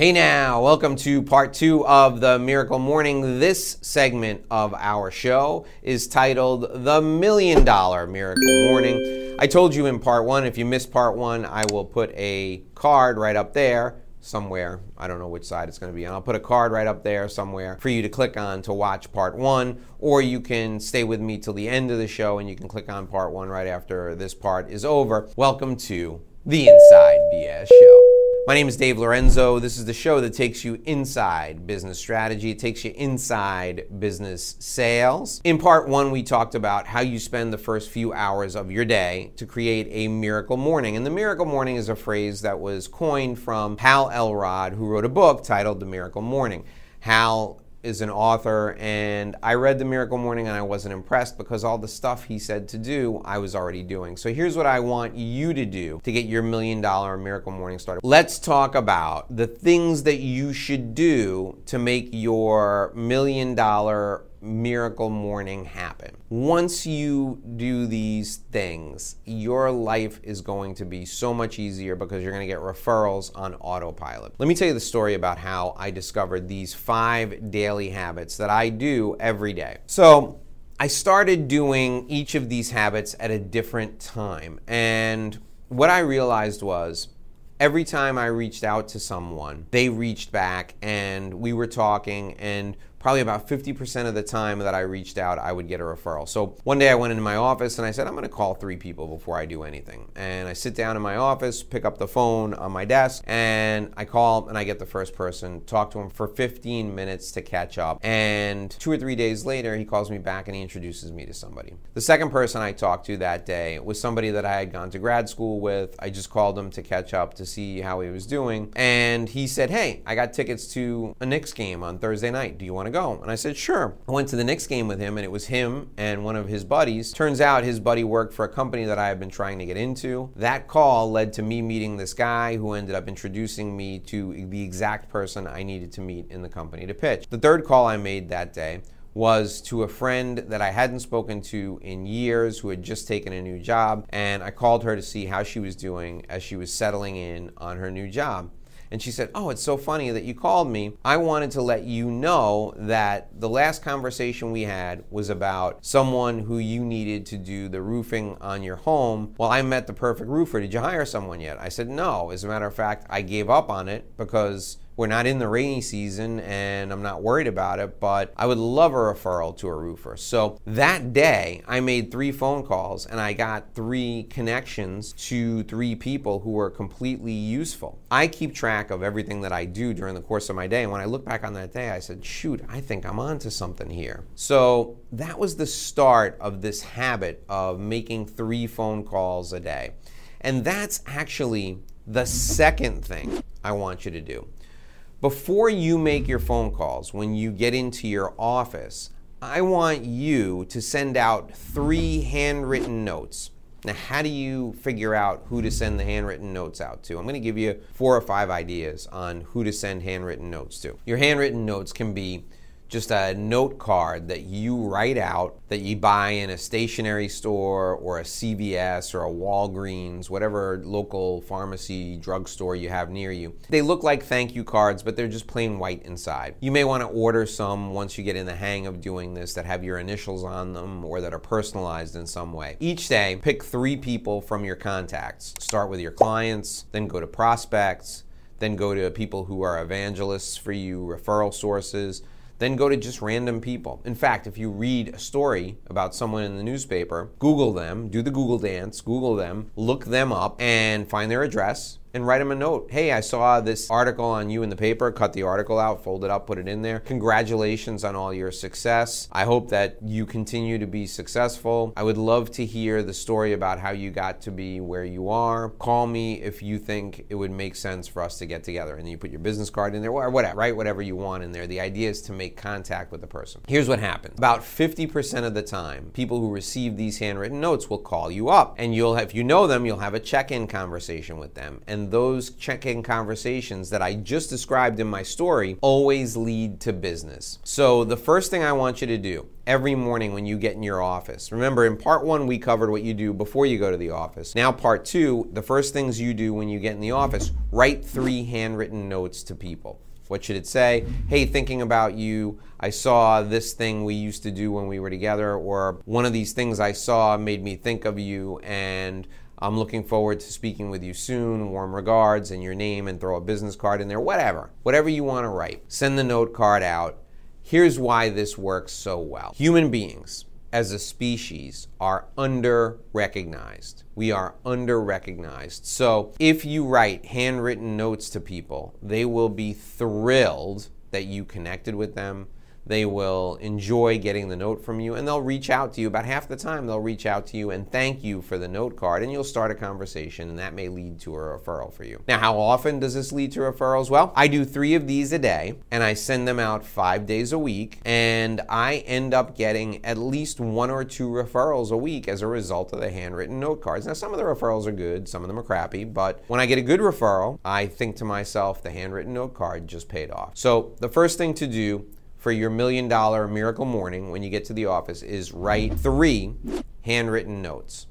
Hey now, welcome to part two of the Miracle Morning. This segment of our show is titled The Million Dollar Miracle Morning. I told you in part one, if you missed part one, I will put a card right up there somewhere. I don't know which side it's going to be on. I'll put a card right up there somewhere for you to click on to watch part one, or you can stay with me till the end of the show and you can click on part one right after this part is over. Welcome to the Inside BS Show. My name is Dave Lorenzo. This is the show that takes you inside business strategy. It takes you inside business sales. In part one, we talked about how you spend the first few hours of your day to create a miracle morning. And the miracle morning is a phrase that was coined from Hal Elrod, who wrote a book titled The Miracle Morning. Hal is an author, and I read The Miracle Morning and I wasn't impressed because all the stuff he said to do, I was already doing. So here's what I want you to do to get your million dollar Miracle Morning started. Let's talk about the things that you should do to make your million dollar miracle morning happen. Once you do these things, your life is going to be so much easier because you're going to get referrals on autopilot. Let me tell you the story about how I discovered these five daily habits that I do every day. So, I started doing each of these habits at a different time. And what I realized was every time I reached out to someone, they reached back and we were talking and probably about 50% of the time that I reached out, I would get a referral. So one day I went into my office and I said, I'm going to call three people before I do anything. And I sit down in my office, pick up the phone on my desk, and I call and I get the first person, talk to him for 15 minutes to catch up. And two or three days later, he calls me back and he introduces me to somebody. The second person I talked to that day was somebody that I had gone to grad school with. I just called him to catch up to see how he was doing. And he said, Hey, I got tickets to a Knicks game on Thursday night. Do you want to go? And I said, sure. I went to the Knicks game with him, and it was him and one of his buddies. Turns out his buddy worked for a company that I had been trying to get into. That call led to me meeting this guy who ended up introducing me to the exact person I needed to meet in the company to pitch. The third call I made that day was to a friend that I hadn't spoken to in years who had just taken a new job. And I called her to see how she was doing as she was settling in on her new job. And she said, Oh, it's so funny that you called me. I wanted to let you know that the last conversation we had was about someone who you needed to do the roofing on your home. Well, I met the perfect roofer. Did you hire someone yet? I said, No. As a matter of fact, I gave up on it because we're not in the rainy season and I'm not worried about it, but I would love a referral to a roofer. So that day, I made three phone calls and I got three connections to three people who were completely useful. I keep track of everything that I do during the course of my day. And when I look back on that day, I said, shoot, I think I'm onto something here. So that was the start of this habit of making three phone calls a day. And that's actually the second thing I want you to do. Before you make your phone calls, when you get into your office, I want you to send out three handwritten notes. Now, how do you figure out who to send the handwritten notes out to? I'm going to give you four or five ideas on who to send handwritten notes to. Your handwritten notes can be just a note card that you write out that you buy in a stationery store or a CVS or a Walgreens, whatever local pharmacy, drugstore you have near you. They look like thank you cards, but they're just plain white inside. You may want to order some once you get in the hang of doing this that have your initials on them or that are personalized in some way. Each day, pick three people from your contacts. Start with your clients, then go to prospects, then go to people who are evangelists for you, referral sources then go to just random people. In fact, if you read a story about someone in the newspaper, Google them, do the Google dance, Google them, look them up, and find their address and write them a note. Hey, I saw this article on you in the paper. Cut the article out, fold it up, put it in there. Congratulations on all your success. I hope that you continue to be successful. I would love to hear the story about how you got to be where you are. Call me if you think it would make sense for us to get together. And then you put your business card in there, or whatever, write whatever you want in there. The idea is to make contact with the person. Here's what happens about 50% of the time, people who receive these handwritten notes will call you up. And you'll have, if you know them, you'll have a check in conversation with them. And And those check in conversations that I just described in my story always lead to business. So, the first thing I want you to do every morning when you get in your office. Remember, in part one, we covered what you do before you go to the office. Now, part two, the first things you do when you get in the office write three handwritten notes to people. What should it say? Hey, thinking about you, I saw this thing we used to do when we were together, or one of these things I saw made me think of you, and I'm looking forward to speaking with you soon. Warm regards and your name, and throw a business card in there, whatever. Whatever you want to write. Send the note card out. Here's why this works so well. Human beings, as a species are under recognized. We are under recognized. So if you write handwritten notes to people, they will be thrilled that you connected with them they will enjoy getting the note from you and they'll reach out to you. About half the time, they'll reach out to you and thank you for the note card, and you'll start a conversation, and that may lead to a referral for you. Now, how often does this lead to referrals? Well, I do three of these a day, and I send them out five days a week, and I end up getting at least one or two referrals a week as a result of the handwritten note cards. Now, some of the referrals are good, some of them are crappy, but when I get a good referral, I think to myself, the handwritten note card just paid off. So, the first thing to do for your million dollar miracle morning when you get to the office is write three handwritten notes.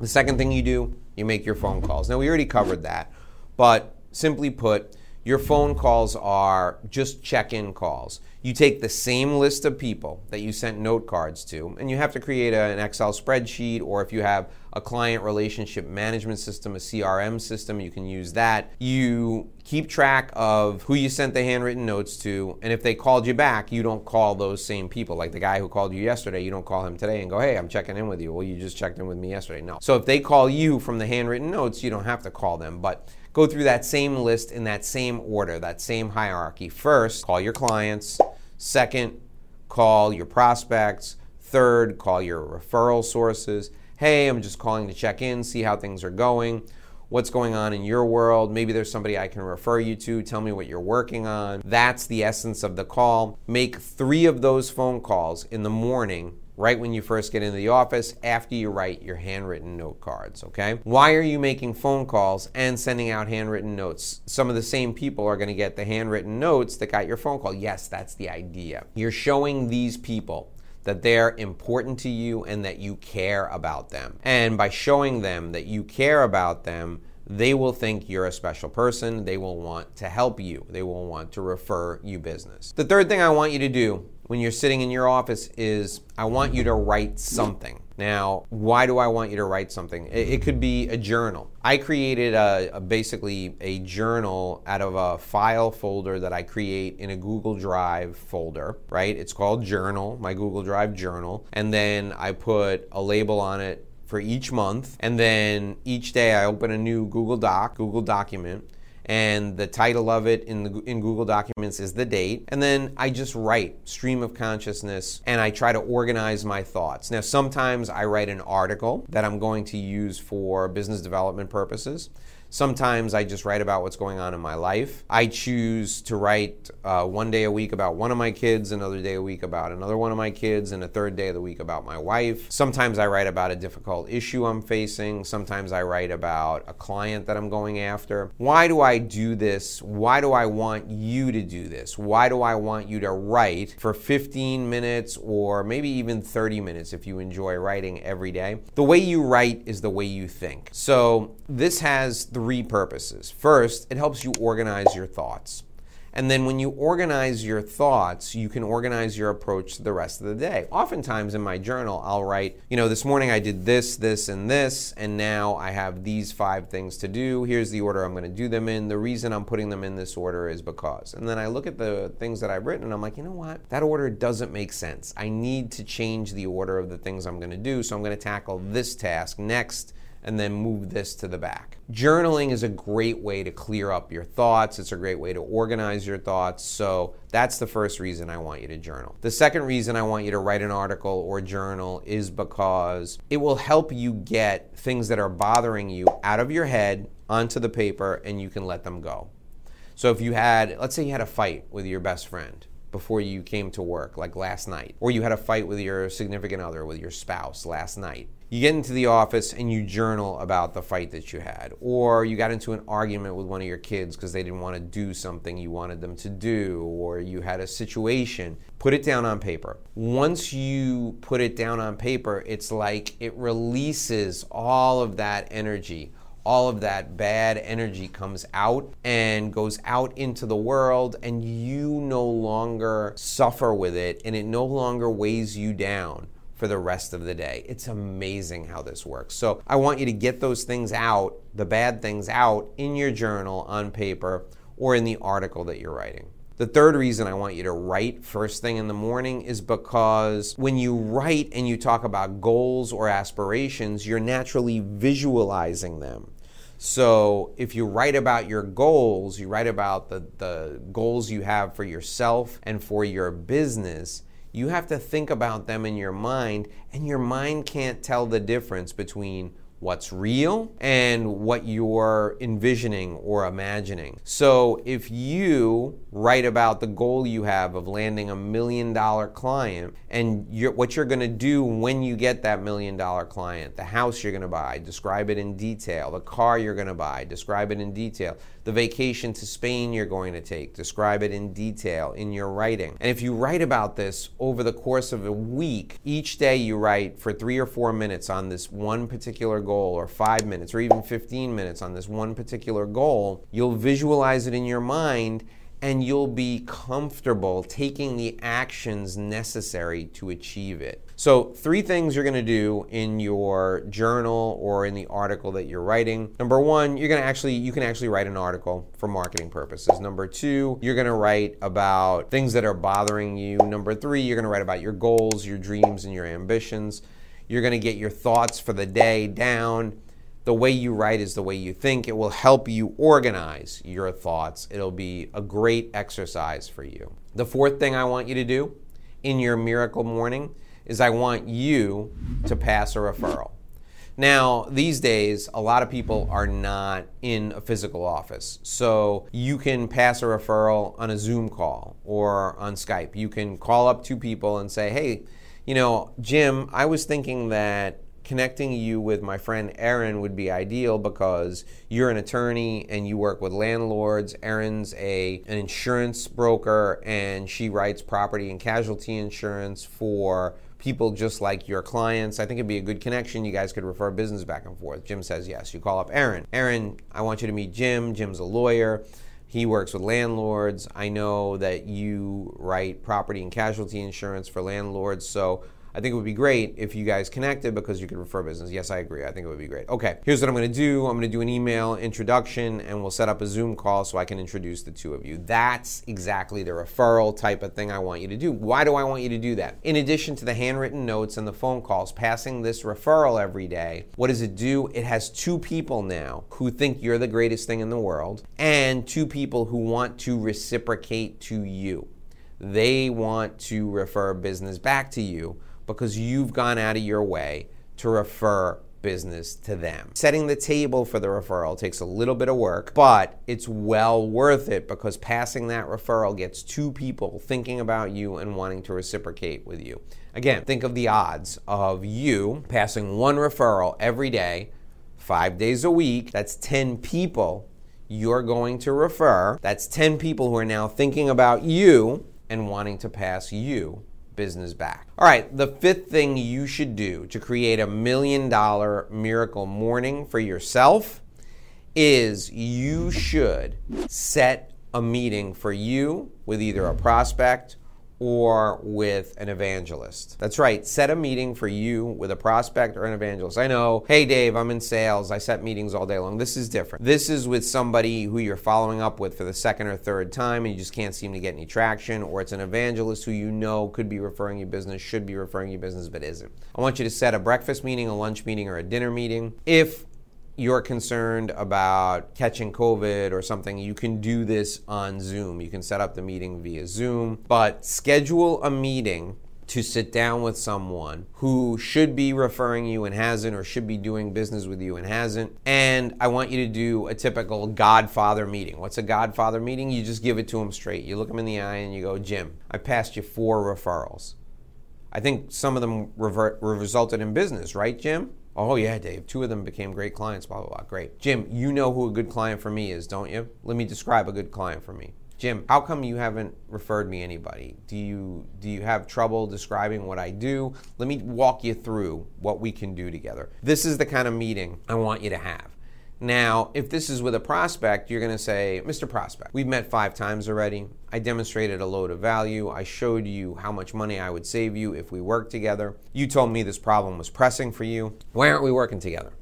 The second thing you do, you make your phone calls. Now, we already covered that, but simply put, your phone calls are just check in calls. You take the same list of people that you sent note cards to, and you have to create a, an Excel spreadsheet, or if you have a client relationship management system, a CRM system, you can use that. You keep track of who you sent the handwritten notes to, and if they called you back, you don't call those same people. Like the guy who called you yesterday, you don't call him today and go, hey, I'm checking in with you. Well, you just checked in with me yesterday. No. So if they call you from the handwritten notes, you don't have to call them. But go through that same list in that same order, that same hierarchy. First, call your clients. Second, call your prospects. Third, call your referral sources. Hey, I'm just calling to check in, see how things are going. What's going on in your world? Maybe there's somebody I can refer you to. Tell me what you're working on. That's the essence of the call. Make three of those phone calls in the morning right when you first get into the office after you write your handwritten note cards, okay? Why are you making phone calls and sending out handwritten notes? Some of the same people are going to get the handwritten notes that got your phone call. Yes, that's the idea. You're showing these people that they're important to you and that you care about them. And by showing them that you care about them, they will think you're a special person. They will want to help you. They will want to refer you business. The third thing I want you to do when you're sitting in your office is I want you to write something. Now, why do I want you to write something? It, it could be a journal. I created a, a, basically a journal out of a file folder that I create in a Google Drive folder, right? It's called Journal, my Google Drive journal. And then I put a label on it for each month. And then each day I open a new Google Doc, Google document, and the title of it in the in Google Documents is the date and then I just write stream of consciousness and I try to organize my thoughts. Now sometimes I write an article that I'm going to use for business development purposes. Sometimes I just write about what's going on in my life. I choose to write uh, one day a week about one of my kids, another day a week about another one of my kids, and a third day of the week about my wife. Sometimes I write about a difficult issue I'm facing. Sometimes I write about a client that I'm going after. Why do I do this? Why do I want you to do this? Why do I want you to write for 15 minutes or maybe even 30 minutes if you enjoy writing every day? The way you write is the way you think. So this has the three purposes. First, it helps you organize your thoughts. And then when you organize your thoughts, you can organize your approach to the rest of the day. Oftentimes in my journal, I'll write, you know, this morning I did this, this, and this, and now I have these five things to do. Here's the order I'm going to do them in. The reason I'm putting them in this order is because. And then I look at the things that I've written and I'm like, you know what? That order doesn't make sense. I need to change the order of the things I'm going to do. So I'm going to tackle this task next and then move this to the back. Journaling is a great way to clear up your thoughts. It's a great way to organize your thoughts. So that's the first reason I want you to journal. The second reason I want you to write an article or journal is because it will help you get things that are bothering you out of your head onto the paper and you can let them go. So if you had, let's say you had a fight with your best friend before you came to work, like last night, or you had a fight with your significant other, with your spouse last night. You get into the office and you journal about the fight that you had, or you got into an argument with one of your kids because they didn't want to do something you wanted them to do, or you had a situation. Put it down on paper. Once you put it down on paper, it's like it releases all of that energy all of that bad energy comes out and goes out into the world, and you no longer suffer with it, and it no longer weighs you down for the rest of the day. It's amazing how this works. So, I want you to get those things out, the bad things out, in your journal on paper or in the article that you're writing. The third reason I want you to write first thing in the morning is because when you write and you talk about goals or aspirations, you're naturally visualizing them. So if you write about your goals, you write about the, the goals you have for yourself and for your business, you have to think about them in your mind, and your mind can't tell the difference between what's real and what you're envisioning or imagining. So if you write about the goal you have of landing a million dollar client and you're, what you're to do when you get that million dollar client, the house you're to buy, describe it in detail, the car you're to buy, describe it in detail, the vacation to Spain you're going to take, describe it in detail in your writing. And if you write about this over the course of a week, each day you write for three or four minutes on this one particular goal or five minutes or even 15 minutes on this one particular goal, you'll visualize it in your mind and you'll be comfortable taking the actions necessary to achieve it. So, three things you're to do in your journal or in the article that you're writing. Number 1, you're to actually you can actually write an article for marketing purposes. Number 2, you're to write about things that are bothering you. Number 3, you're to write about your goals, your dreams and your ambitions. You're to get your thoughts for the day down. The way you write is the way you think. It will help you organize your thoughts. It'll be a great exercise for you. The fourth thing I want you to do in your miracle morning is I want you to pass a referral. Now, these days, a lot of people are not in a physical office. So you can pass a referral on a Zoom call or on Skype. You can call up two people and say, hey, you know, Jim, I was thinking that connecting you with my friend Erin would be ideal because you're an attorney and you work with landlords. Erin's a an insurance broker and she writes property and casualty insurance for people just like your clients. I think it'd be a good connection. You guys could refer business back and forth. Jim says yes. You call up Erin. Erin, I want you to meet Jim. Jim's a lawyer. He works with landlords. I know that you write property and casualty insurance for landlords. So I think it would be great if you guys connected because you could refer business. Yes, I agree. I think it would be great. Okay, here's what I'm to do I'm to do an email introduction and we'll set up a Zoom call so I can introduce the two of you. That's exactly the referral type of thing I want you to do. Why do I want you to do that? In addition to the handwritten notes and the phone calls, passing this referral every day, what does it do? It has two people now who think you're the greatest thing in the world and two people who want to reciprocate to you. They want to refer business back to you because you've gone out of your way to refer business to them. Setting the table for the referral takes a little bit of work, but it's well worth it because passing that referral gets two people thinking about you and wanting to reciprocate with you. Again, think of the odds of you passing one referral every day, five days a week. That's 10 people you're going to refer. That's 10 people who are now thinking about you and wanting to pass you business back. All right, the fifth thing you should do to create a million dollar miracle morning for yourself is you should set a meeting for you with either a prospect or with an evangelist. That's right, set a meeting for you with a prospect or an evangelist. I know, hey Dave, I'm in sales, I set meetings all day long. This is different. This is with somebody who you're following up with for the second or third time and you just can't seem to get any traction, or it's an evangelist who you know could be referring you business, should be referring you business, but isn't. I want you to set a breakfast meeting, a lunch meeting, or a dinner meeting. If you're concerned about catching COVID or something, you can do this on Zoom. You can set up the meeting via Zoom, but schedule a meeting to sit down with someone who should be referring you and hasn't, or should be doing business with you and hasn't. And I want you to do a typical Godfather meeting. What's a Godfather meeting? You just give it to them straight. You look them in the eye and you go, Jim, I passed you four referrals. I think some of them revert, resulted in business, right, Jim? Oh, yeah, Dave. Two of them became great clients, blah, blah, blah. Great. Jim, you know who a good client for me is, don't you? Let me describe a good client for me. Jim, how come you haven't referred me anybody? Do you do you have trouble describing what I do? Let me walk you through what we can do together. This is the kind of meeting I want you to have. Now, if this is with a prospect, you're to say, Mr. Prospect, we've met five times already. I demonstrated a load of value. I showed you how much money I would save you if we worked together. You told me this problem was pressing for you. Why aren't we working together?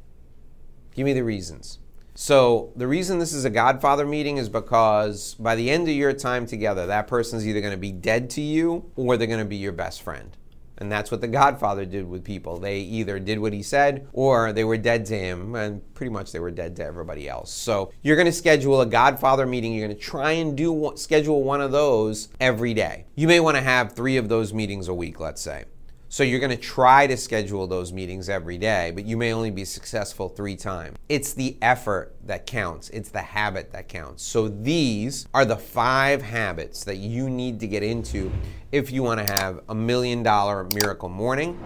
Give me the reasons. So, the reason this is a Godfather meeting is because by the end of your time together, that person's either to be dead to you or they're to be your best friend. And that's what the Godfather did with people. They either did what he said or they were dead to him, and pretty much they were dead to everybody else. So you're going to schedule a Godfather meeting. You're going to try and do schedule one of those every day. You may want to have three of those meetings a week, let's say. So you're going to try to schedule those meetings every day, but you may only be successful three times. It's the effort that counts, it's the habit that counts. So these are the five habits that you need to get into if you want to have a million dollar miracle morning.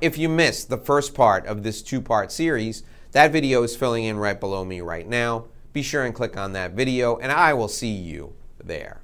If you missed the first part of this two part series, that video is filling in right below me right now. Be sure and click on that video, and I will see you there.